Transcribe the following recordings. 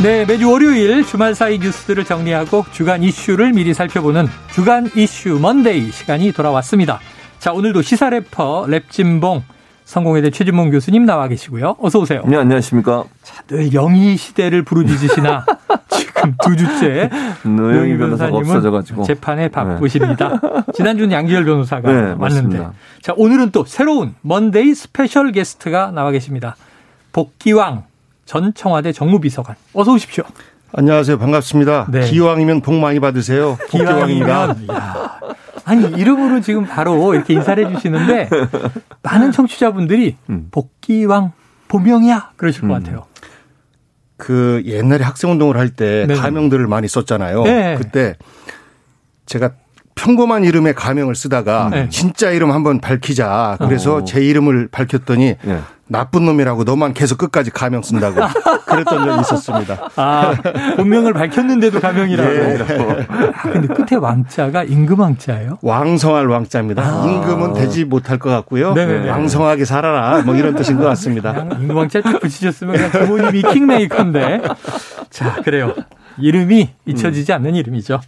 네, 매주 월요일 주말 사이 뉴스들을 정리하고 주간 이슈를 미리 살펴보는 주간 이슈 Monday 시간이 돌아왔습니다. 자, 오늘도 시사 래퍼 랩진봉 성공회대 최진봉 교수님 나와 계시고요. 어서 오세요. 네, 안녕하십니까. 자, 늘 영희 시대를 부르짖으시나 지금 두 주째 노영희 변호사가 없어져가지고 재판에 바쁘십니다. 네. 지난주는 양지열 변호사가 네, 왔는데. 자 오늘은 또 새로운 Monday special guest가 나와 계십니다. 복기왕 전 청와대 정무비서관 어서 오십시오. 안녕하세요. 반갑습니다. 네. 기왕이면 복 많이 받으세요. 기왕이면. 아니 이름으로 지금 바로 이렇게 인사를 해주시는데 많은 청취자분들이 음. 복기왕 보명이야 그러실 것 같아요. 그 옛날에 학생운동을 할때 네. 가명들을 많이 썼잖아요. 네. 그때 제가 평범한 이름의 가명을 쓰다가 네. 진짜 이름 한번 밝히자. 그래서 어. 제 이름을 밝혔더니 네. 나쁜 놈이라고 너만 계속 끝까지 가명 쓴다고 그랬던 적이 있었습니다. 아 본명을 밝혔는데도 가명이라고. 네. 아, 근데 끝에 왕자가 임금왕자예요? 왕성할 왕자입니다. 아. 임금은 되지 못할 것 같고요. 네네네. 왕성하게 살아라. 뭐 이런 뜻인 것 같습니다. 임금왕자 딱 붙이셨으면 그냥 부모님이 킹메이커인데. 자, 그래요. 이름이 잊혀지지 않는 이름이죠.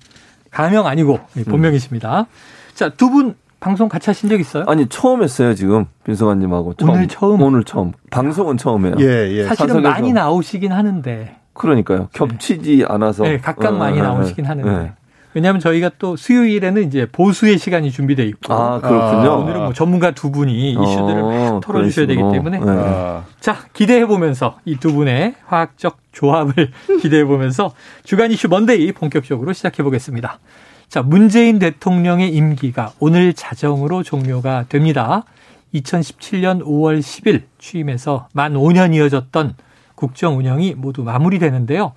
가명 아니고 본명이십니다. 자, 두 분 방송 같이 하신 적 있어요? 아니 처음 했어요 지금 민서관님하고 처음. 오늘 처음? 오늘 처음 방송은 처음이에요. 예, 예. 사실은 사석에서. 많이 나오시긴 하는데. 그러니까요 겹치지 않아서 네, 각각 어, 많이 어, 나오시긴 어, 하는데. 네. 왜냐하면 저희가 또 수요일에는 이제 보수의 시간이 준비돼 있고. 아 그렇군요. 아, 오늘은 뭐 전문가 두 분이 이슈들을 어, 털어주셔야 되기 때문에. 네. 아, 자, 기대해 보면서 이 두 분의 화학적 조합을 기대해 보면서 주간 이슈 먼데이 본격적으로 시작해 보겠습니다. 자, 문재인 대통령의 임기가 오늘 자정으로 종료가 됩니다. 2017년 5월 10일 취임해서 만 5년 이어졌던 국정 운영이 모두 마무리되는데요.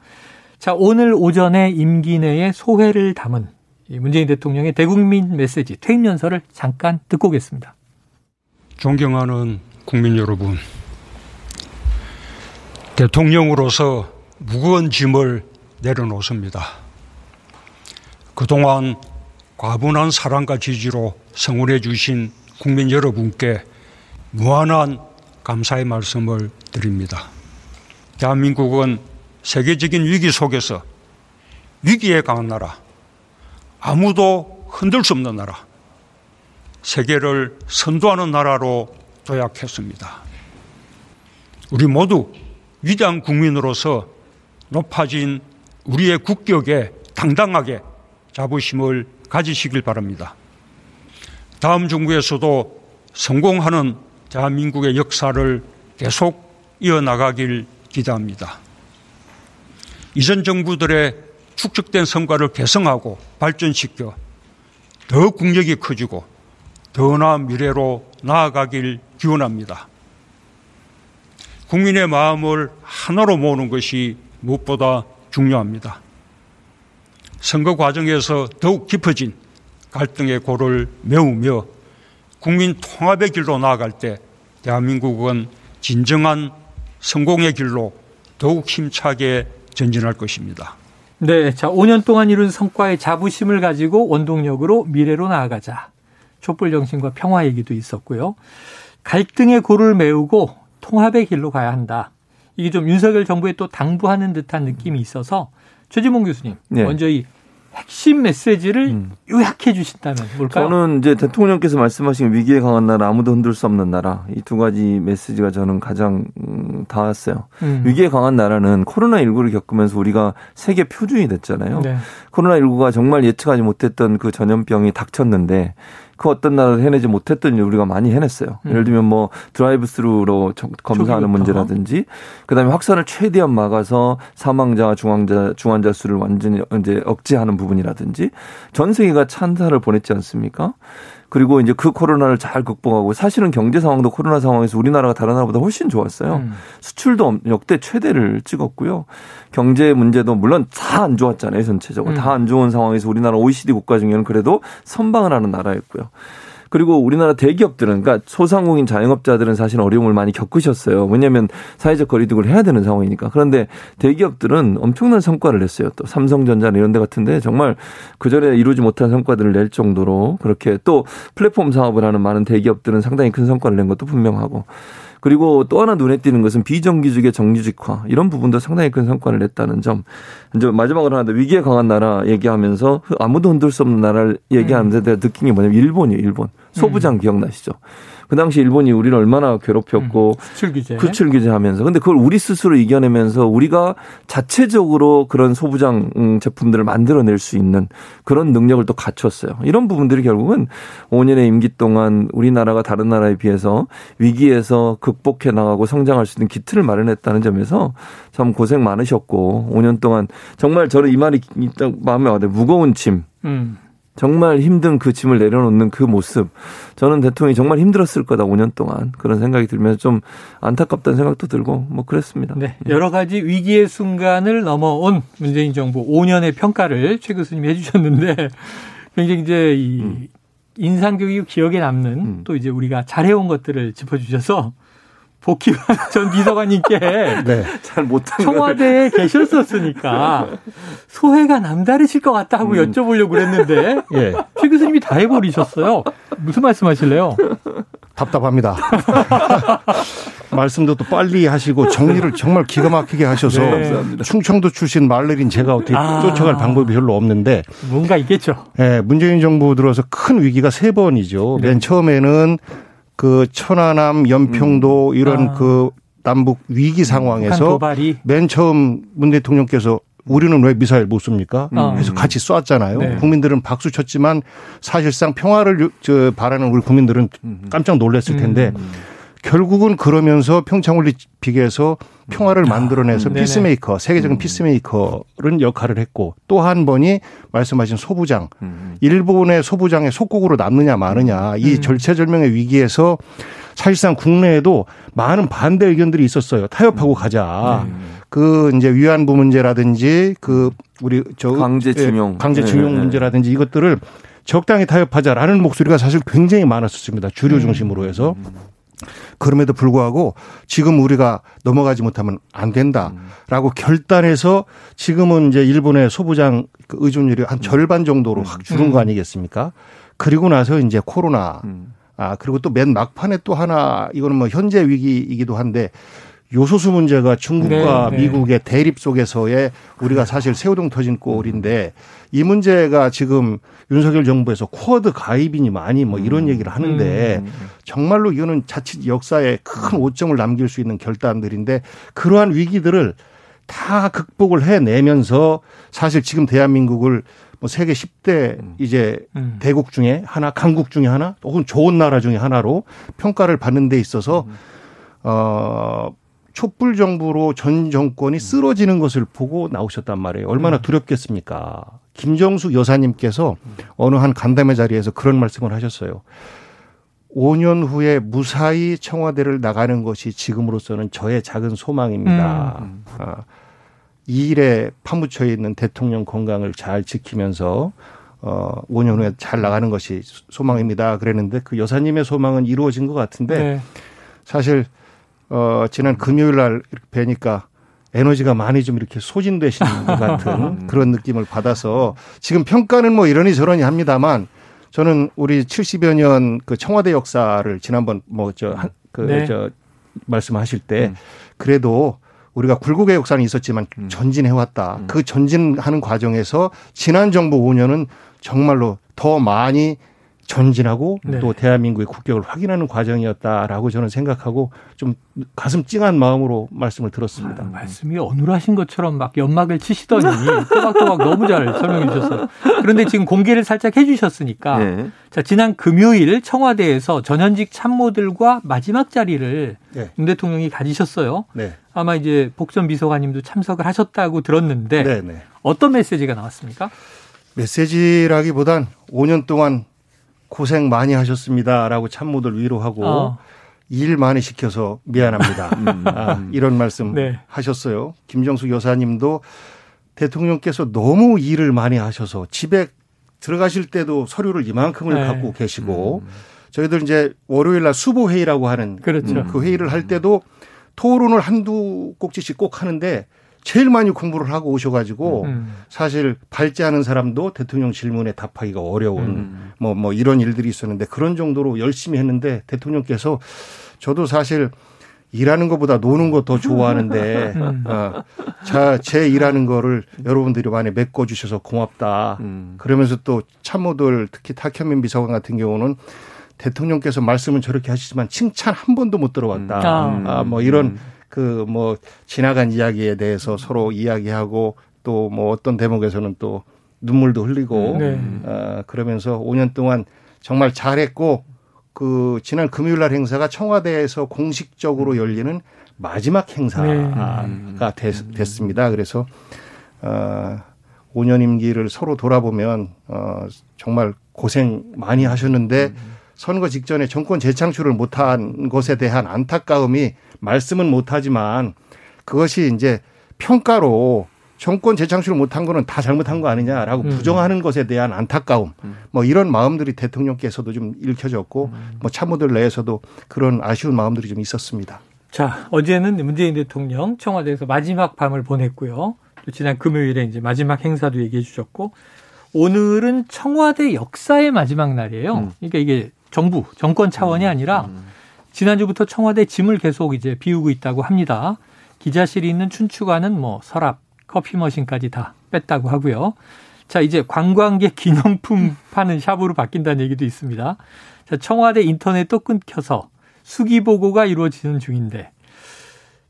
자, 오늘 오전에 임기 내에 소회를 담은 이 문재인 대통령의 대국민 메시지 퇴임 연설을 잠깐 듣고 오겠습니다. 존경하는 국민 여러분, 대통령으로서 무거운 짐을 내려놓습니다. 그동안 과분한 사랑과 지지로 성원해 주신 국민 여러분께 무한한 감사의 말씀을 드립니다. 대한민국은 세계적인 위기 속에서 위기에 강한 나라, 아무도 흔들 수 없는 나라, 세계를 선도하는 나라로 도약했습니다. 우리 모두 위대한 국민으로서 높아진 우리의 국격에 당당하게 자부심을 가지시길 바랍니다. 다음 정부에서도 성공하는 대한민국의 역사를 계속 이어나가길 기대합니다. 이전 정부들의 축적된 성과를 개성하고 발전시켜 더 국력이 커지고 더 나은 미래로 나아가길 기원합니다. 국민의 마음을 하나로 모으는 것이 무엇보다 중요합니다. 선거 과정에서 더욱 깊어진 갈등의 골을 메우며 국민 통합의 길로 나아갈 때 대한민국은 진정한 성공의 길로 더욱 힘차게 전진할 것입니다. 네, 자, 5년 동안 이룬 성과의 자부심을 가지고 원동력으로 미래로 나아가자. 촛불 정신과 평화 얘기도 있었고요. 갈등의 골을 메우고 통합의 길로 가야 한다. 이게 좀 윤석열 정부에 또 당부하는 듯한 느낌이 있어서 최지봉 교수님, 네. 먼저 이 핵심 메시지를 음. 요약해 주신다면 뭘까요? 저는 이제 대통령께서 말씀하신 위기에 강한 나라 아무도 흔들 수 없는 나라 이 두 가지 메시지가 저는 가장 음, 닿았어요. 음. 위기에 강한 나라는 코로나 19를 겪으면서 우리가 세계 표준이 됐잖아요. 네. 코로나 19가 정말 예측하지 못했던 그 전염병이 닥쳤는데 그 어떤 나라를 해내지 못했던 일 우리가 많이 해냈어요. 음. 예를 들면 뭐 드라이브 스루로 저- 검사하는. 문제라든지 그다음에 확산을 최대한 막아서 사망자 중환자 중환자 수를 완전히 이제 억제하는 부분이라든지 전 세계가 찬사를 보냈지 않습니까? 그리고 이제 그 코로나를 잘 극복하고 사실은 경제 상황도 코로나 상황에서 우리나라가 다른 나라보다 훨씬 좋았어요. 음. 수출도 역대 최대를 찍었고요. 경제 문제도 물론 다 안 좋았잖아요. 전체적으로 음. 다안 좋은 상황에서 우리나라 OECD 국가 중에는 그래도 선방을 하는 나라였고요. 그리고 우리나라 대기업들은 그러니까 소상공인 자영업자들은 사실 어려움을 많이 겪으셨어요. 왜냐하면 사회적 거리두기를 해야 되는 상황이니까. 그런데 대기업들은 엄청난 성과를 냈어요. 또 삼성전자나 이런 데 같은데 정말 그전에 이루지 못한 성과들을 낼 정도로 그렇게 또 플랫폼 사업을 하는 많은 대기업들은 상당히 큰 성과를 낸 것도 분명하고 그리고 또 하나 눈에 띄는 것은 비정규직의 정규직화 이런 부분도 상당히 큰 성과를 냈다는 점. 이제 마지막으로 하나 더 위기에 강한 나라 얘기하면서 아무도 흔들 수 없는 나라를 얘기하면서 내가 느낀 게 뭐냐면 일본이에요. 일본 소부장 기억나시죠? 그 당시 일본이 우리를 얼마나 괴롭혔고 수출 규제. 수출 규제하면서 근데 그걸 우리 스스로 이겨내면서 우리가 자체적으로 그런 소부장 음, 제품들을 만들어낼 수 있는 그런 능력을 또 갖췄어요. 이런 부분들이 결국은 5년의 임기 동안 우리나라가 다른 나라에 비해서 위기에서 극복해 나가고 성장할 수 있는 기틀을 마련했다는 점에서 참 고생 많으셨고 5년 동안 정말 저는 이 말이 딱 마음에 와닿아요. 무거운 짐. 음. 정말 힘든 그 짐을 내려놓는 그 모습. 저는 대통령이 정말 힘들었을 거다, 5년 동안. 그런 생각이 들면서 좀 안타깝다는 생각도 들고, 뭐 그랬습니다. 네. 여러 가지 위기의 순간을 넘어온 문재인 정부 5년의 평가를 최 교수님이 해주셨는데 굉장히 이제 이 음. 인상 교육 기억에 남는 음. 또 이제 우리가 잘해온 것들을 짚어주셔서 복희환 전 비서관님께 네. 잘 못한 청와대에 계셨었으니까 소회가 남다르실 것 같다 하고 음. 여쭤보려고 그랬는데 예. 최 교수님이 다 해버리셨어요. 무슨 말씀하실래요? 답답합니다. 말씀도 또 빨리 하시고 정리를 정말 기가 막히게 하셔서 네. 충청도 출신 말레린 제가 어떻게 아. 쫓아갈 방법이 별로 없는데 뭔가 있겠죠. 예, 문재인 정부 들어서 큰 위기가 세 번이죠. 네. 맨 처음에는 그 천안함, 연평도 이런 아. 그 남북 위기 상황에서 맨 처음 문 대통령께서 우리는 왜 미사일 못 씁니까? 음. 해서 같이 쐈잖아요. 네. 국민들은 박수 쳤지만 사실상 평화를 바라는 우리 국민들은 깜짝 놀랐을 텐데 음. 결국은 그러면서 평창 올림픽에서 평화를 만들어내서 네네. peacemaker, 세계적인 peacemaker는 역할을 했고 또 한 번이 말씀하신 소부장, 일본의 소부장의 속국으로 남느냐 마느냐 이 음. 절체절명의 위기에서 사실상 국내에도 많은 반대 의견들이 있었어요. 타협하고 가자. 그 이제 위안부 문제라든지 그 우리 저 강제징용. 예, 강제징용 네, 네. 문제라든지 이것들을 적당히 타협하자라는 목소리가 사실 굉장히 많았었습니다. 주류 중심으로 해서. 그럼에도 불구하고 지금 우리가 넘어가지 못하면 안 된다라고 결단해서 지금은 이제 일본의 소부장 그 의존율이 한 절반 정도로 확 줄은 거 아니겠습니까? 그리고 나서 이제 코로나 음. 아 그리고 또 맨 막판에 또 하나 이거는 뭐 현재 위기이기도 한데 요소수 문제가 중국과 네, 네. 미국의 대립 속에서의 우리가 사실 새우등 터진 꼴인데 이 문제가 지금 윤석열 정부에서 쿼드 가입이니 많이 뭐 이런 얘기를 하는데 음. 정말로 이거는 자칫 역사에 큰 오점을 남길 수 있는 결단들인데 그러한 위기들을 다 극복을 해내면서 사실 지금 대한민국을 뭐 세계 10대 이제 음. 대국 중에 하나, 강국 중에 하나, 혹은 좋은 나라 중에 하나로 평가를 받는 데 있어서 어 촛불 정부로 전 정권이 쓰러지는 것을 보고 나오셨단 말이에요. 얼마나 두렵겠습니까? 김정수 여사님께서 어느 한 간담회 자리에서 그런 말씀을 하셨어요. 5년 후에 무사히 청와대를 나가는 것이 지금으로서는 저의 작은 소망입니다. 아, 이 일에 파묻혀 있는 대통령 건강을 잘 지키면서 어 5년 후에 잘 나가는 것이 소망입니다. 그랬는데 그 여사님의 소망은 이루어진 것 같은데 네. 사실 어 지난 금요일 날 이렇게 뵈니까 에너지가 많이 좀 이렇게 소진되신 것 같은 그런 느낌을 받아서 지금 평가는 뭐 이러니 저러니 합니다만 저는 우리 70여 년 그 청와대 역사를 지난번 뭐저그저 네. 말씀하실 때 그래도 우리가 굴곡의 역사는 있었지만 전진해 왔다. 그 전진하는 과정에서 지난 정부 5년은 정말로 더 많이 전진하고 네. 또 대한민국의 국격을 확인하는 과정이었다라고 저는 생각하고 좀 가슴 찡한 마음으로 말씀을 들었습니다. 아, 말씀이 어눌하신 것처럼 막 연막을 치시더니 또박또박 너무 잘 설명해 주셨어요. 그런데 지금 공개를 살짝 해 주셨으니까 네. 자, 지난 금요일 청와대에서 전현직 참모들과 마지막 자리를 네. 윤 대통령이 가지셨어요. 네. 아마 이제 복전 비서관님도 참석을 하셨다고 들었는데 네, 네. 어떤 메시지가 나왔습니까? 메시지라기보단 5년 동안 고생 많이 하셨습니다라고 참모들 위로하고 어. 일 많이 시켜서 미안합니다. 음. 아, 이런 말씀 네. 하셨어요. 김정숙 여사님도 대통령께서 너무 일을 많이 하셔서 집에 들어가실 때도 서류를 이만큼을 네. 갖고 계시고 저희들 이제 월요일 날 수보 회의라고 하는 그렇죠. 음, 그 회의를 할 때도 토론을 한두 꼭지씩 꼭 하는데 제일 많이 공부를 하고 오셔가지고 음. 사실 발제하는 사람도 대통령 질문에 답하기가 어려운 음. 뭐, 뭐 이런 일들이 있었는데 그런 정도로 열심히 했는데 대통령께서 저도 사실 일하는 것보다 노는 거 더 좋아하는데 음. 어, 자, 제 일하는 거를 여러분들이 많이 메꿔 주셔서 고맙다. 음. 그러면서 또 참모들 특히 탁현민 비서관 같은 경우는 대통령께서 말씀은 저렇게 하시지만 칭찬 한 번도 못 들어봤다. 아. 아, 뭐 이런 그 뭐 지나간 이야기에 대해서 서로 이야기하고 또 뭐 어떤 대목에서는 또 눈물도 흘리고 네. 어, 그러면서 5년 동안 정말 잘했고 그 지난 금요일 날 행사가 청와대에서 공식적으로 열리는 마지막 행사가 됐, 됐습니다. 그래서 어 5년 임기를 서로 돌아보면 어 정말 고생 많이 하셨는데 선거 직전에 정권 재창출을 못한 것에 대한 안타까움이 말씀은 못하지만 그것이 이제 평가로 정권 재창출을 못한 거는 다 잘못한 거 아니냐라고 부정하는 것에 대한 안타까움 뭐 이런 마음들이 대통령께서도 좀 읽혀졌고 뭐 참모들 내에서도 그런 아쉬운 마음들이 좀 있었습니다. 자, 어제는 문재인 대통령 청와대에서 마지막 밤을 보냈고요. 또 지난 금요일에 이제 마지막 행사도 얘기해 주셨고 오늘은 청와대 역사의 마지막 날이에요. 음. 그러니까 이게 정부, 정권 차원이 아니라 지난주부터 청와대 짐을 계속 이제 비우고 있다고 합니다. 기자실이 있는 춘추관은 뭐 서랍, 커피 머신까지 다 뺐다고 하고요. 자, 이제 관광객 기념품 파는 샵으로 바뀐다는 얘기도 있습니다. 자, 청와대 인터넷도 끊겨서 수기 보고가 이루어지는 중인데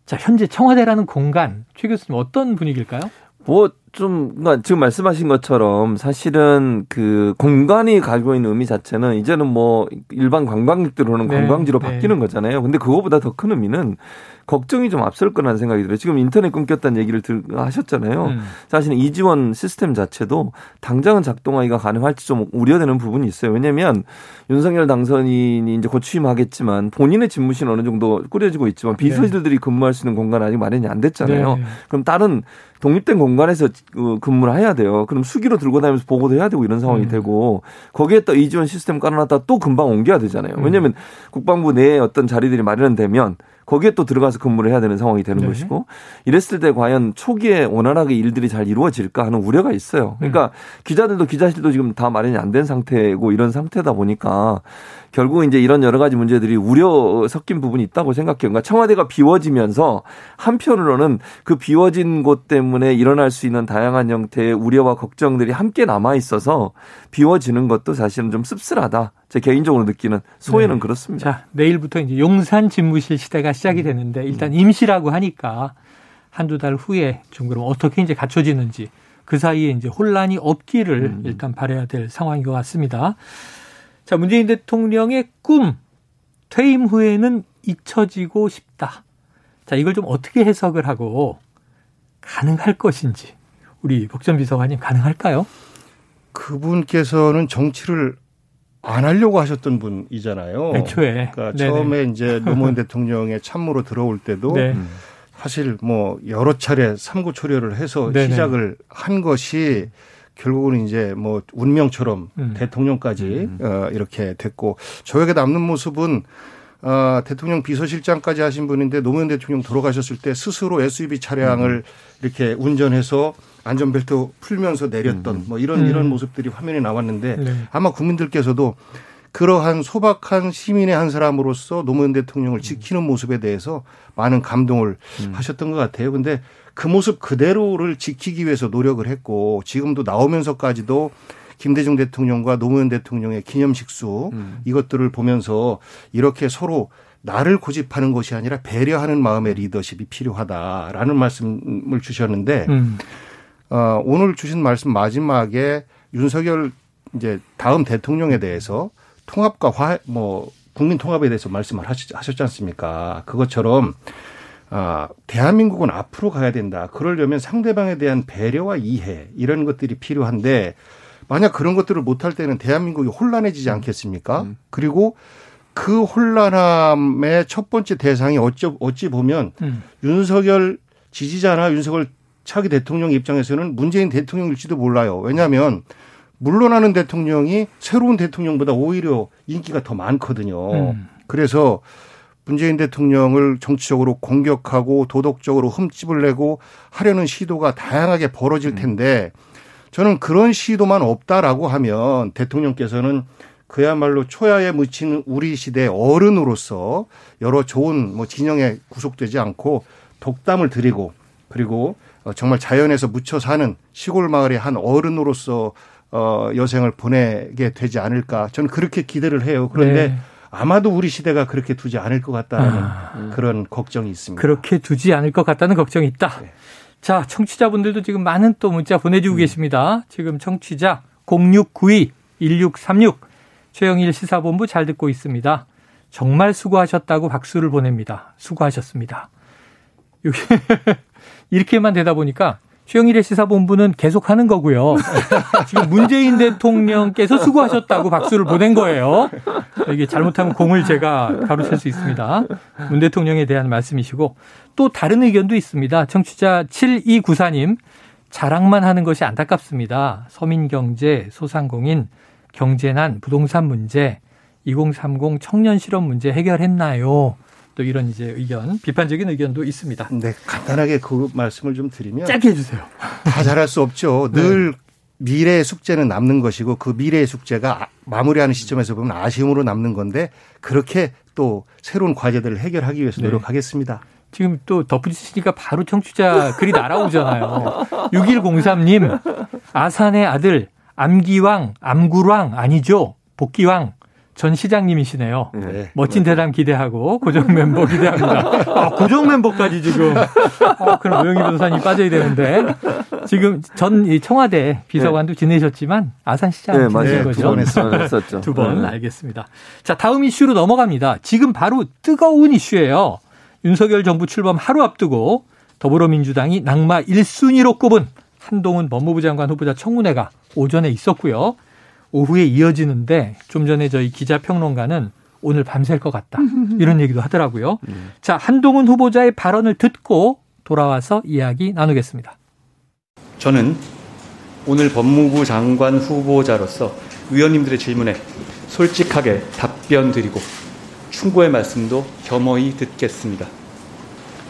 자, 현재 청와대라는 공간 최 교수님 어떤 분위기일까요? 뭐 좀 그러니까 지금 말씀하신 것처럼 사실은 그 공간이 가지고 있는 의미 자체는 이제는 뭐 일반 관광객들 오는 네, 관광지로 네. 바뀌는 거잖아요. 근데 그거보다 더 큰 의미는 걱정이 좀 앞설 거라는 생각이 들어요. 지금 인터넷 끊겼다는 얘기를 들, 하셨잖아요. 음. 사실은 이 지원 시스템 자체도 당장은 작동하기가 가능할지 좀 우려되는 부분이 있어요. 왜냐하면 윤석열 당선인이 이제 곧 취임하겠지만 본인의 집무실은 어느 정도 꾸려지고 있지만 비서실들이 근무할 수 있는 공간 아직 마련이 안 됐잖아요. 네. 그럼 다른 독립된 공간에서 그 근무를 해야 돼요. 그럼 수기로 들고 다니면서 보고도 해야 되고 이런 상황이 음. 되고 거기에 또 이지원 시스템 깔아놨다 또 금방 옮겨야 되잖아요. 음. 왜냐하면 국방부 내에 어떤 자리들이 마련되면 거기에 또 들어가서 근무를 해야 되는 상황이 되는 네. 것이고 이랬을 때 과연 초기에 원활하게 일들이 잘 이루어질까 하는 우려가 있어요. 그러니까 기자들도 기자실도 지금 다 마련이 안 된 상태고 이런 상태다 보니까 결국 이제 이런 여러 가지 문제들이 우려 섞인 부분이 있다고 생각해요. 그러니까 청와대가 비워지면서 한편으로는 그 비워진 곳 때문에 일어날 수 있는 다양한 형태의 우려와 걱정들이 함께 남아 있어서 비워지는 것도 사실은 좀 씁쓸하다. 제 개인적으로 느끼는 소회는 네. 그렇습니다. 자, 내일부터 이제 용산 집무실 시대가 시작이 되는데 일단 임시라고 하니까 한두 달 후에 좀 그럼 어떻게 이제 갖춰지는지 그 사이에 이제 혼란이 없기를 일단 바라야 될 상황인 것 같습니다. 자, 문재인 대통령의 꿈 퇴임 후에는 잊혀지고 싶다. 자, 이걸 좀 어떻게 해석을 하고 가능할 것인지 우리 박전 비서관님 가능할까요? 그분께서는 정치를 안 하려고 하셨던 분이잖아요. 애초에 그러니까 네네. 처음에 이제 노무현 대통령의 참모로 들어올 때도 네. 사실 뭐 여러 차례 삼고 초려를 해서 네네. 시작을 한 것이 결국은 이제 뭐 운명처럼 음. 대통령까지 어, 이렇게 됐고 저에게 남는 모습은 어, 대통령 비서실장까지 하신 분인데 노무현 대통령 돌아가셨을 때 스스로 SUV 차량을 이렇게 운전해서 안전벨트 풀면서 내렸던 뭐 이런 음. 이런 모습들이 화면에 나왔는데 네. 아마 국민들께서도 그러한 소박한 시민의 한 사람으로서 노무현 대통령을 지키는 모습에 대해서 많은 감동을 하셨던 것 같아요. 근데 그 모습 그대로를 지키기 위해서 노력을 했고 지금도 나오면서까지도 김대중 대통령과 노무현 대통령의 기념식수 이것들을 보면서 이렇게 서로 나를 고집하는 것이 아니라 배려하는 마음의 리더십이 필요하다라는 말씀을 주셨는데 음. 어, 오늘 주신 말씀 마지막에 윤석열 이제 다음 대통령에 대해서 통합과 화, 뭐, 국민 통합에 대해서 말씀을 하시, 하셨지 않습니까? 그것처럼, 아, 대한민국은 앞으로 가야 된다. 그러려면 상대방에 대한 배려와 이해, 이런 것들이 필요한데, 만약 그런 것들을 못할 때는 대한민국이 혼란해지지 않겠습니까? 음. 그리고 그 혼란함의 첫 번째 대상이 어찌, 어찌 보면 음. 윤석열 지지자나 윤석열 차기 대통령 입장에서는 문재인 대통령일지도 몰라요. 왜냐하면 물러나는 대통령이 새로운 대통령보다 오히려 인기가 더 많거든요. 음. 그래서 문재인 대통령을 정치적으로 공격하고 도덕적으로 흠집을 내고 하려는 시도가 다양하게 벌어질 음. 텐데 저는 그런 시도만 없다라고 하면 대통령께서는 그야말로 초야에 묻힌 우리 시대 어른으로서 여러 좋은 뭐 진영에 구속되지 않고 독담을 드리고 그리고 어, 정말 자연에서 묻혀 사는 시골 마을의 한 어른으로서 어 여생을 보내게 되지 않을까 저는 그렇게 기대를 해요. 그런데 네. 아마도 우리 시대가 그렇게 두지 않을 것 같다는 아, 그런 걱정이 있습니다. 그렇게 두지 않을 것 같다는 걱정이 있다. 네. 자, 청취자분들도 지금 많은 또 문자 보내주고 음. 계십니다. 지금 청취자 0692-1636 최영일 시사본부 잘 듣고 있습니다. 정말 수고하셨다고 박수를 보냅니다. 수고하셨습니다. 이렇게만 되다 보니까 최영일의 시사본부는 계속 하는 거고요. 지금 문재인 대통령께서 수고하셨다고 박수를 보낸 거예요. 이게 잘못하면 공을 제가 가로챌 수 있습니다. 문 대통령에 대한 말씀이시고 또 다른 의견도 있습니다. 청취자 7294님 자랑만 하는 것이 안타깝습니다. 서민경제, 소상공인, 경제난, 부동산 문제, 2030 청년 실업 문제 해결했나요? 또 이런 이제 의견, 비판적인 의견도 있습니다. 네, 간단하게 그 말씀을 좀 드리면 짧게 해주세요. 다 잘할 수 없죠. 네. 늘 미래의 숙제는 남는 것이고 그 미래의 숙제가 아, 마무리하는 시점에서 보면 아쉬움으로 남는 건데 그렇게 또 새로운 과제들을 해결하기 위해서 네. 노력하겠습니다. 네. 지금 또 덧붙이시니까 바로 청취자 글이 날아오잖아요. 6103님, 아산의 아들, 암기왕, 암구왕 아니죠? 복기왕. 전 시장님이시네요. 네. 멋진 대담 기대하고 고정 멤버 기대합니다. 아, 고정 멤버까지 지금. 아, 그럼 오영희 변호사님 빠져야 되는데 지금 전 청와대 비서관도 네. 지내셨지만 아산시장 네, 지내신 거죠? 두번 했었죠. 두번 네. 알겠습니다. 자 다음 이슈로 넘어갑니다. 지금 바로 뜨거운 이슈예요. 윤석열 정부 출범 하루 앞두고 더불어민주당이 낙마 1순위로 꼽은 한동훈 법무부 장관 후보자 청문회가 오전에 있었고요. 오후에 이어지는데 좀 전에 저희 기자 평론가는 오늘 밤샐 것 같다. 이런 얘기도 하더라고요. 음. 자, 한동훈 후보자의 발언을 듣고 돌아와서 이야기 나누겠습니다. 저는 오늘 법무부 장관 후보자로서 의원님들의 질문에 솔직하게 답변 드리고 충고의 말씀도 겸허히 듣겠습니다.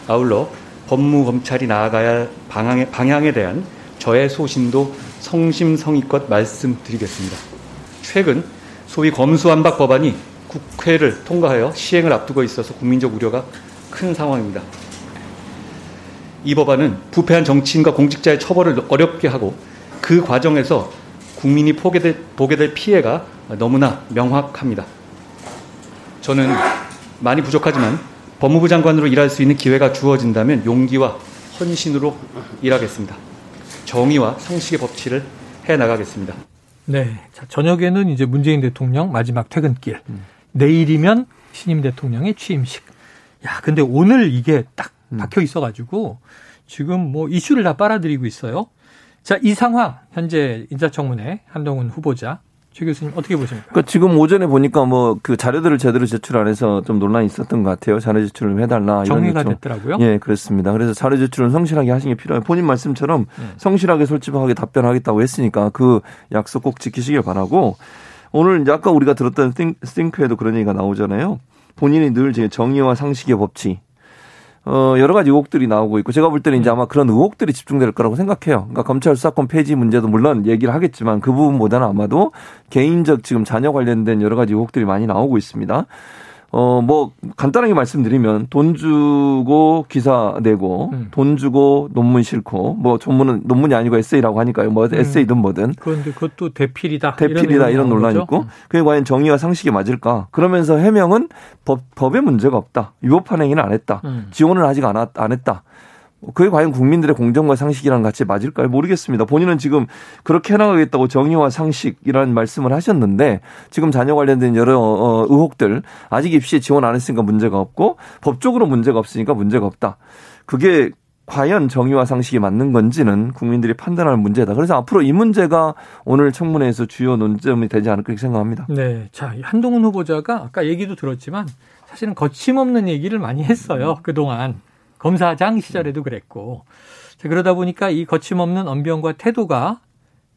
아울러 법무검찰이 나아가야 할 방향에, 방향에 대한 저의 소신도 성심성의껏 말씀드리겠습니다. 최근 소위 검수안박 법안이 국회를 통과하여 시행을 앞두고 있어서 국민적 우려가 큰 상황입니다. 이 법안은 부패한 정치인과 공직자의 처벌을 어렵게 하고 그 과정에서 국민이 보게 될 피해가 너무나 명확합니다. 저는 많이 부족하지만 법무부 장관으로 일할 수 있는 기회가 주어진다면 용기와 헌신으로 일하겠습니다. 정의와 상식의 법치를 해 나가겠습니다. 네. 자, 저녁에는 이제 문재인 대통령 마지막 퇴근길. 음. 내일이면 신임 대통령의 취임식. 야, 근데 오늘 이게 딱 음. 박혀 있어 가지고 지금 뭐 이슈를 다 빨아들이고 있어요. 자, 이 상황 현재 인사청문회 한동훈 후보자 최 교수님 어떻게 보십니까? 그러니까 지금 오전에 보니까 뭐 그 자료들을 제대로 제출 안 해서 좀 논란이 있었던 것 같아요. 자료 제출을 해달라. 정리가 됐더라고요. 예, 그렇습니다. 그래서 자료 제출은 성실하게 하시는 게 필요해요. 본인 말씀처럼 네. 성실하게 솔직하게 답변하겠다고 했으니까 그 약속 꼭 지키시길 바라고 오늘 이제 아까 우리가 들었던 스팅크에도 그런 얘기가 나오잖아요. 본인이 늘 정의와 상식의 법치 어, 여러 가지 의혹들이 나오고 있고 제가 볼 때는 이제 음. 아마 그런 의혹들이 집중될 거라고 생각해요. 그러니까 검찰 수사권 폐지 문제도 물론 얘기를 하겠지만 그 부분보다는 아마도 개인적 지금 자녀 관련된 여러 가지 의혹들이 많이 나오고 있습니다. 어, 뭐, 간단하게 말씀드리면 돈 주고 기사 내고 음. 돈 주고 논문 싫고 뭐 전문은 논문이 아니고 에세이라고 하니까요. 뭐 음. 에세이든 뭐든. 그런데 그것도 대필이다. 대필이다 이런, 논란이 있고 그게 과연 정의와 상식에 맞을까? 그러면서 해명은 법, 법에 문제가 없다. 위법한 행위는 안 했다. 음. 지원을 아직 안, 안 했다. 그게 과연 국민들의 공정과 상식이랑 같이 맞을까요? 모르겠습니다. 본인은 지금 그렇게 해나가겠다고 정의와 상식이라는 말씀을 하셨는데 지금 자녀 관련된 여러 어, 의혹들 아직 입시에 지원 안 했으니까 문제가 없고 법적으로 문제가 없으니까 문제가 없다. 그게 과연 정의와 상식이 맞는 건지는 국민들이 판단할 문제다. 그래서 앞으로 이 문제가 오늘 청문회에서 주요 논점이 되지 않을까 생각합니다. 네. 자, 한동훈 후보자가 아까 얘기도 들었지만 사실은 거침없는 얘기를 많이 했어요. 그동안. 검사장 시절에도 그랬고. 자, 그러다 보니까 이 거침없는 언변과 태도가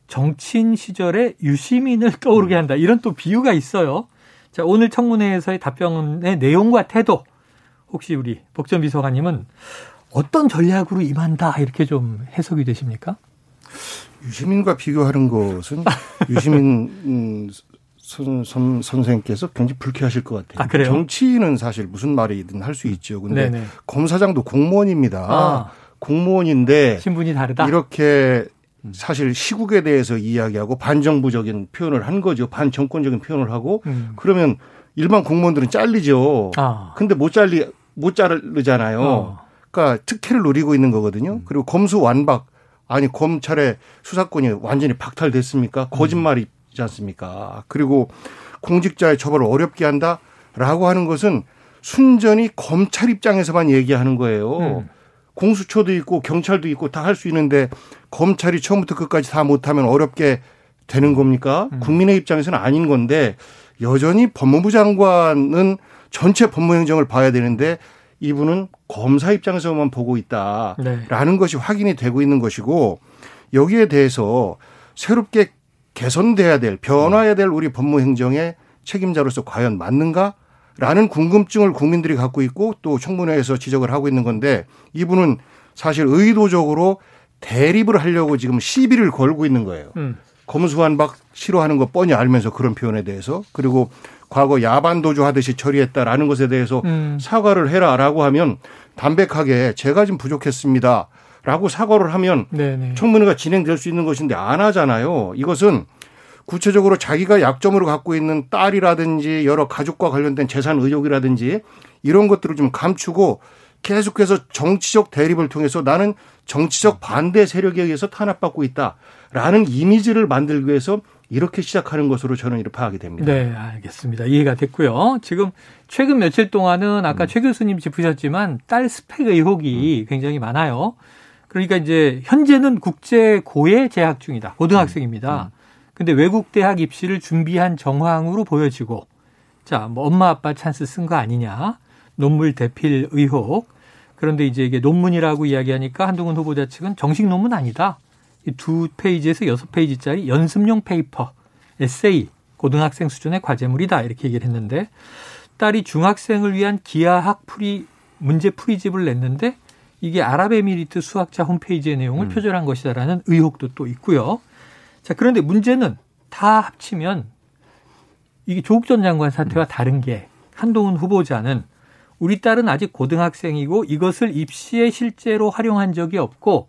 정치인 시절의 유시민을 떠오르게 한다. 이런 또 비유가 있어요. 자, 오늘 청문회에서의 답변의 내용과 태도. 혹시 우리 복전 비서관님은 어떤 전략으로 임한다 이렇게 좀 해석이 되십니까? 유시민과 비교하는 것은 유시민 음, 선, 선, 선생께서 굉장히 불쾌하실 것 같아요. 아, 그래요? 정치인은 사실 무슨 말이든 할 수 있죠. 근데 네네. 검사장도 공무원입니다. 아. 공무원인데 신분이 다르다. 이렇게 사실 시국에 대해서 이야기하고 반정부적인 표현을 한 거죠. 반정권적인 표현을 하고 음. 그러면 일반 공무원들은 잘리죠. 아. 근데 못 잘리 못 자르잖아요. 어. 그러니까 특혜를 누리고 있는 거거든요. 그리고 검수 완박 아니 검찰의 수사권이 완전히 박탈됐습니까? 거짓말이 지 않습니까? 그리고 공직자의 처벌을 어렵게 한다라고 하는 것은 순전히 검찰 입장에서만 얘기하는 거예요. 음. 공수처도 있고 경찰도 있고 다 할 수 있는데 검찰이 처음부터 끝까지 다 못하면 어렵게 되는 겁니까? 국민의 입장에서는 아닌 건데 여전히 법무부 장관은 전체 법무행정을 봐야 되는데 이분은 검사 입장에서만 보고 있다라는 네. 것이 확인이 되고 있는 것이고 여기에 대해서 새롭게 개선돼야 될 변화해야 될 우리 법무행정의 책임자로서 과연 맞는가? 라는 궁금증을 국민들이 갖고 있고 또 청문회에서 지적을 하고 있는 건데 이분은 사실 의도적으로 대립을 하려고 지금 시비를 걸고 있는 거예요. 음. 검수완박 싫어하는 거 뻔히 알면서 그런 표현에 대해서 그리고 과거 야반 도주 하듯이 처리했다라는 것에 대해서 음. 사과를 해라라고 하면 담백하게 제가 좀 부족했습니다 라고 사과를 하면 네네. 청문회가 진행될 수 있는 것인데 안 하잖아요. 이것은 구체적으로 자기가 약점으로 갖고 있는 딸이라든지 여러 가족과 관련된 재산 의혹이라든지 이런 것들을 좀 감추고 계속해서 정치적 대립을 통해서 나는 정치적 반대 세력에 의해서 탄압받고 있다라는 이미지를 만들기 위해서 이렇게 시작하는 것으로 저는 이렇게 파악이 됩니다. 네, 알겠습니다. 이해가 됐고요. 지금 최근 며칠 동안은 아까 최 교수님 짚으셨지만 딸 스펙 의혹이 굉장히 많아요. 그러니까 이제 현재는 국제 고에 재학 중이다. 고등학생입니다. 근데 외국 대학 입시를 준비한 정황으로 보여지고 자, 뭐 엄마 아빠 찬스 쓴 거 아니냐. 논문 대필 의혹. 그런데 이제 이게 논문이라고 이야기하니까 한동훈 후보자 측은 정식 논문 아니다. 이 두 페이지에서 여섯 페이지짜리 연습용 paper, 에세이, 고등학생 수준의 과제물이다. 이렇게 얘기를 했는데 딸이 중학생을 위한 기하학 풀이 문제 풀이집을 냈는데 이게 아랍에미리트 수학자 홈페이지의 내용을 표절한 것이다라는 의혹도 또 있고요. 자, 그런데 문제는 다 합치면 이게 조국 전 장관 사태와 다른 게 한동훈 후보자는 우리 딸은 아직 고등학생이고 이것을 입시에 실제로 활용한 적이 없고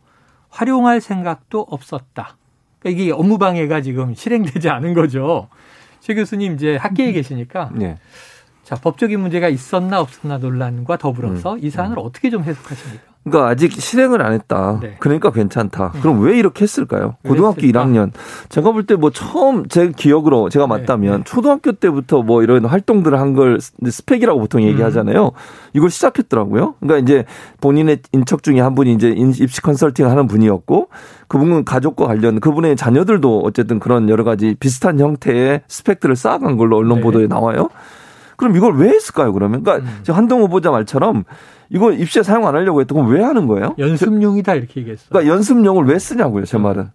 활용할 생각도 없었다. 그러니까 이게 업무 방해가 지금 실행되지 않은 거죠. 최 교수님 이제 학계에 계시니까 네. 자 법적인 문제가 있었나 없었나 논란과 더불어서 이 사안을 어떻게 좀 해석하십니까? 그러니까 아직 실행을 안 했다. 네. 그러니까 괜찮다. 그럼 왜 이렇게 했을까요? 왜 고등학교 했을까? 1학년. 제가 볼 때 뭐 처음 제 기억으로 제가 네, 맞다면 네. 초등학교 때부터 뭐 이런 활동들을 한 걸 스펙이라고 보통 음. 얘기하잖아요. 이걸 시작했더라고요. 그러니까 이제 본인의 인척 중에 한 분이 이제 인- 입시 컨설팅 하는 분이었고 그분은 가족과 관련 그분의 자녀들도 어쨌든 그런 여러 가지 비슷한 형태의 스펙들을 쌓아간 걸로 언론 네. 보도에 나와요. 그럼 이걸 왜 했을까요, 그러면? 그러니까 음. 한동 후보자 말처럼 이거 입시에 사용 안 하려고 했던 건 왜 하는 거예요? 연습용이다 이렇게 얘기했어. 그러니까 연습용을 왜 쓰냐고요, 제 말은.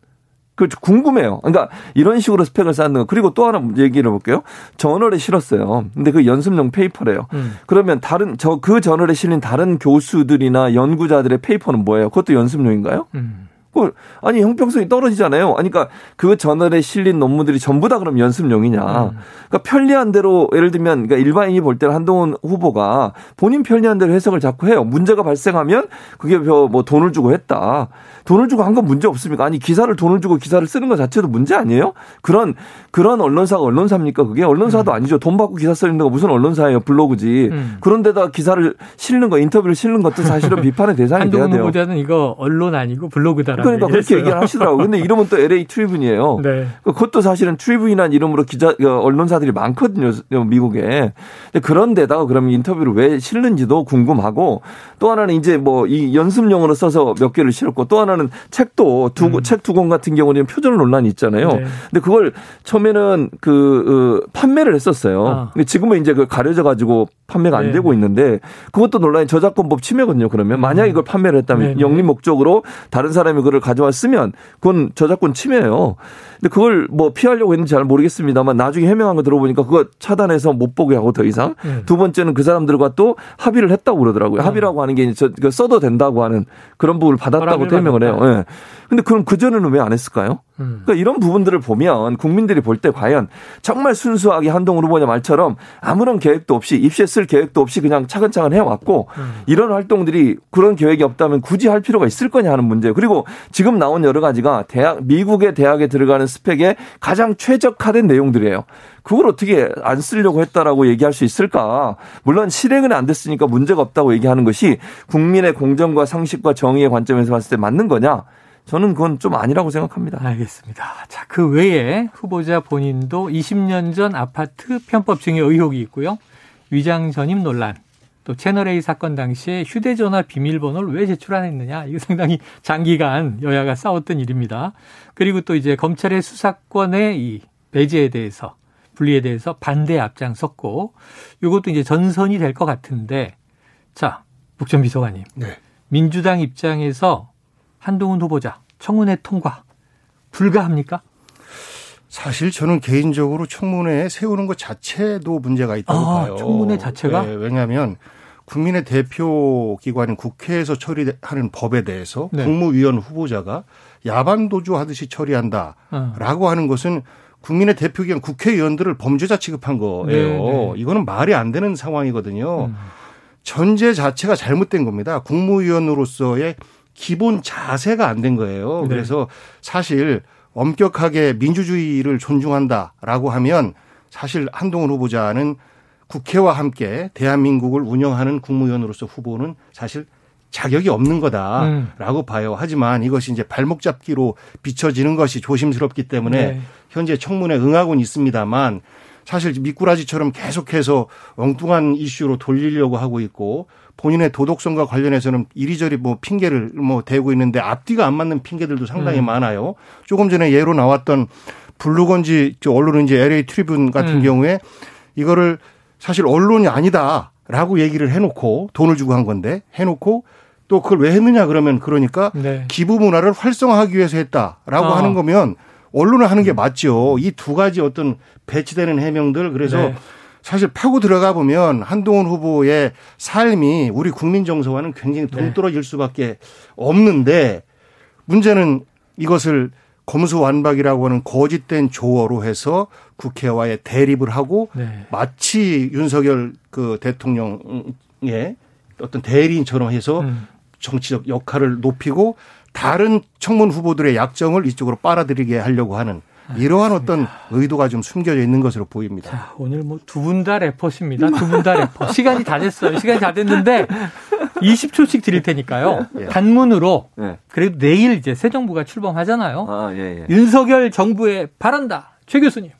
그 궁금해요. 그러니까 이런 식으로 스펙을 쌓는 거. 그리고 또 하나 얘기를 해볼게요. 저널에 실었어요. 근데 그 연습용 페이퍼래요. 음. 그러면 다른 저 그 저널에 실린 다른 교수들이나 연구자들의 페이퍼는 뭐예요? 그것도 연습용인가요? 음. 그 아니 형평성이 떨어지잖아요. 아니 그러니까 그 저널에 실린 논문들이 전부 다 그럼 연습용이냐? 음. 그러니까 편리한 대로 예를 들면 그러니까 일반인이 볼 때는 한동훈 후보가 본인 편리한 대로 해석을 자꾸 해요. 문제가 발생하면 그게 뭐 돈을 주고 했다. 돈을 주고 한 건 문제 없습니까? 아니 기사를 돈을 주고 기사를 쓰는 것 자체도 문제 아니에요? 그런 그런 언론사가 언론사입니까? 그게 언론사도 아니죠. 돈 받고 기사 쓰는 거 무슨 언론사예요? 블로그지. 음. 그런데다 기사를 실는 거 인터뷰를 실는 것도 사실은 비판의 대상이 돼야 한동훈 돼요. 후보자는 이거 언론 아니고 블로그다라 고 그러니까 그렇게 얘기를 하시더라고요. 근데 이름은 또 LA Tribune이에요. 네. 그것도 사실은 Tribune이라는 이름으로 기자 그 언론사들이 많거든요. 미국에. 그런데다가 그러면 인터뷰를 왜 실는지도 궁금하고 또 하나는 이제 뭐 이 연습용으로 써서 몇 개를 실었고 또 하나는 책도 두 음. 책두 권 같은 경우는 표절 논란이 있잖아요. 네. 근데 그걸 처음에는 그, 그 판매를 했었어요. 아. 근데 지금은 이제 그 가려져 가지고 판매가 안 네. 되고 있는데 그것도 논란이 저작권법 침해거든요. 그러면 만약 이걸 판매를 했다면. 영리 목적으로 다른 사람이 그걸 가져왔으면 그건 저작권 침해예요. 근데 그걸 뭐 피하려고 했는지 잘 모르겠습니다만 나중에 해명한 거 들어보니까 그거 차단해서 못 보게 하고 더 이상 네. 두 번째는 그 사람들과 또 합의를 했다고 그러더라고요. 네. 합의라고 하는 게 저, 써도 된다고 하는 그런 부분을 받았다고 해명을 해요. 예. 네. 근데 그럼 그 전에는 왜 안 했을까요? 음. 그러니까 이런 부분들을 보면 국민들이 볼 때 과연 정말 순수하게 한동훈 후보자 말처럼 아무런 계획도 없이 입시했을 계획도 없이 그냥 차근차근 해왔고 음. 이런 활동들이 그런 계획이 없다면 굳이 할 필요가 있을 거냐 하는 문제예요. 그리고 지금 나온 여러 가지가 대학 미국의 대학에 들어가는 스펙에 가장 최적화된 내용들이에요. 그걸 어떻게 안 쓰려고 했다라고 얘기할 수 있을까? 물론 실행은 안 됐으니까 문제가 없다고 얘기하는 것이 국민의 공정과 상식과 정의의 관점에서 봤을 때 맞는 거냐? 저는 그건 좀 아니라고 생각합니다. 알겠습니다. 자, 그 외에 후보자 본인도 20년 전 아파트 편법 증여 의혹이 있고요. 위장 전입 논란, 또 채널A 사건 당시에 휴대전화 비밀번호를 왜 제출 안 했느냐. 이거 상당히 장기간 여야가 싸웠던 일입니다. 그리고 또 이제 검찰의 수사권의 이 배제에 대해서 분리에 대해서 반대 앞장섰고 이것도 이제 전선이 될 것 같은데 자, 북전 비서관님. 네. 민주당 입장에서 한동훈 후보자 청문회 통과 불가합니까? 사실 저는 개인적으로 청문회에 세우는 것 자체도 문제가 있다고 아, 봐요. 청문회 자체가? 네, 왜냐하면 국민의 대표 기관인 국회에서 처리하는 법에 대해서 네. 국무위원 후보자가 야반 도주 하듯이 처리한다라고 어. 하는 것은 국민의 대표 기관 국회의원들을 범죄자 취급한 거예요. 네, 네. 이거는 말이 안 되는 상황이거든요. 음. 전제 자체가 잘못된 겁니다. 국무위원으로서의 기본 자세가 안 된 거예요. 네. 그래서 사실 엄격하게 민주주의를 존중한다라고 하면 사실 한동훈 후보자는 국회와 함께 대한민국을 운영하는 국무위원으로서 후보는 사실 자격이 없는 거다라고 음. 봐요. 하지만 이것이 이제 발목 잡기로 비춰지는 것이 조심스럽기 때문에 네. 현재 청문회 응하고는 있습니다만 사실 미꾸라지처럼 계속해서 엉뚱한 이슈로 돌리려고 하고 있고 본인의 도덕성과 관련해서는 이리저리 뭐 핑계를 뭐 대고 있는데 앞뒤가 안 맞는 핑계들도 상당히 음. 많아요. 조금 전에 예로 나왔던 블루건지 언론은 이제 LA 트리뷴 같은 음. 경우에 이거를 사실 언론이 아니다라고 얘기를 해놓고 돈을 주고 한 건데 해놓고 또 그걸 왜 했느냐 그러면 그러니까 네. 기부 문화를 활성화하기 위해서 했다라고 아. 하는 거면 언론을 하는 게 음. 맞죠. 이 두 가지 어떤 배치되는 해명들 그래서 네. 사실 파고 들어가 보면 한동훈 후보의 삶이 우리 국민 정서와는 굉장히 네. 동떨어질 수밖에 없는데 문제는 이것을 검수완박이라고 하는 거짓된 조어로 해서 국회와의 대립을 하고 네. 마치 윤석열 그 대통령의 어떤 대리인처럼 해서 음. 정치적 역할을 높이고 다른 청문 후보들의 약점을 이쪽으로 빨아들이게 하려고 하는 이러한 어떤 의도가 좀 숨겨져 있는 것으로 보입니다. 자, 오늘 뭐 두 분 다 래퍼십니다. 두 분 다 래퍼. 시간이 다 됐어요. 시간이 다 됐는데 20초씩 드릴 테니까요. 예. 단문으로 예. 그래도 내일 이제 새 정부가 출범하잖아요. 아, 예, 예. 윤석열 정부에 바란다. 최 교수님.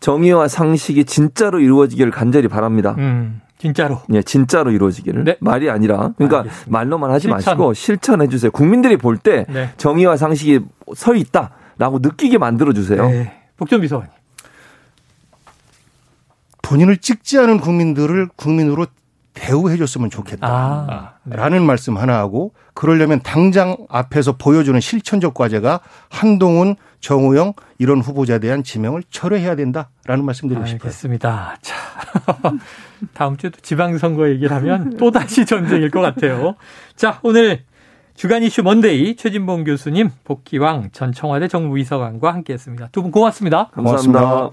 정의와 상식이 진짜로 이루어지기를 간절히 바랍니다. 음. 진짜로. 예, 진짜로 이루어지기를. 네. 말이 아니라. 그러니까 알겠습니다. 말로만 하지 실천. 마시고 실천해 주세요. 국민들이 볼때 네. 정의와 상식이 서 있다. 라고 느끼게 만들어주세요. 네. 복전 비서관님. 본인을 찍지 않은 국민들을 국민으로 대우해줬으면 좋겠다. 아, 네. 라는 말씀 하나 하고 그러려면 당장 앞에서 보여주는 실천적 과제가 한동훈, 정우영 이런 후보자에 대한 지명을 철회해야 된다라는 말씀드리고 싶어요. 알겠습니다. 자, 다음 주에도 지방선거 얘기를 하면 또 다시 전쟁일 것 같아요. 자, 오늘 주간 이슈 먼데이 최진봉 교수님, 복귀왕 전 청와대 정무비서관과 함께했습니다. 두 분 고맙습니다. 감사합니다. 고맙습니다.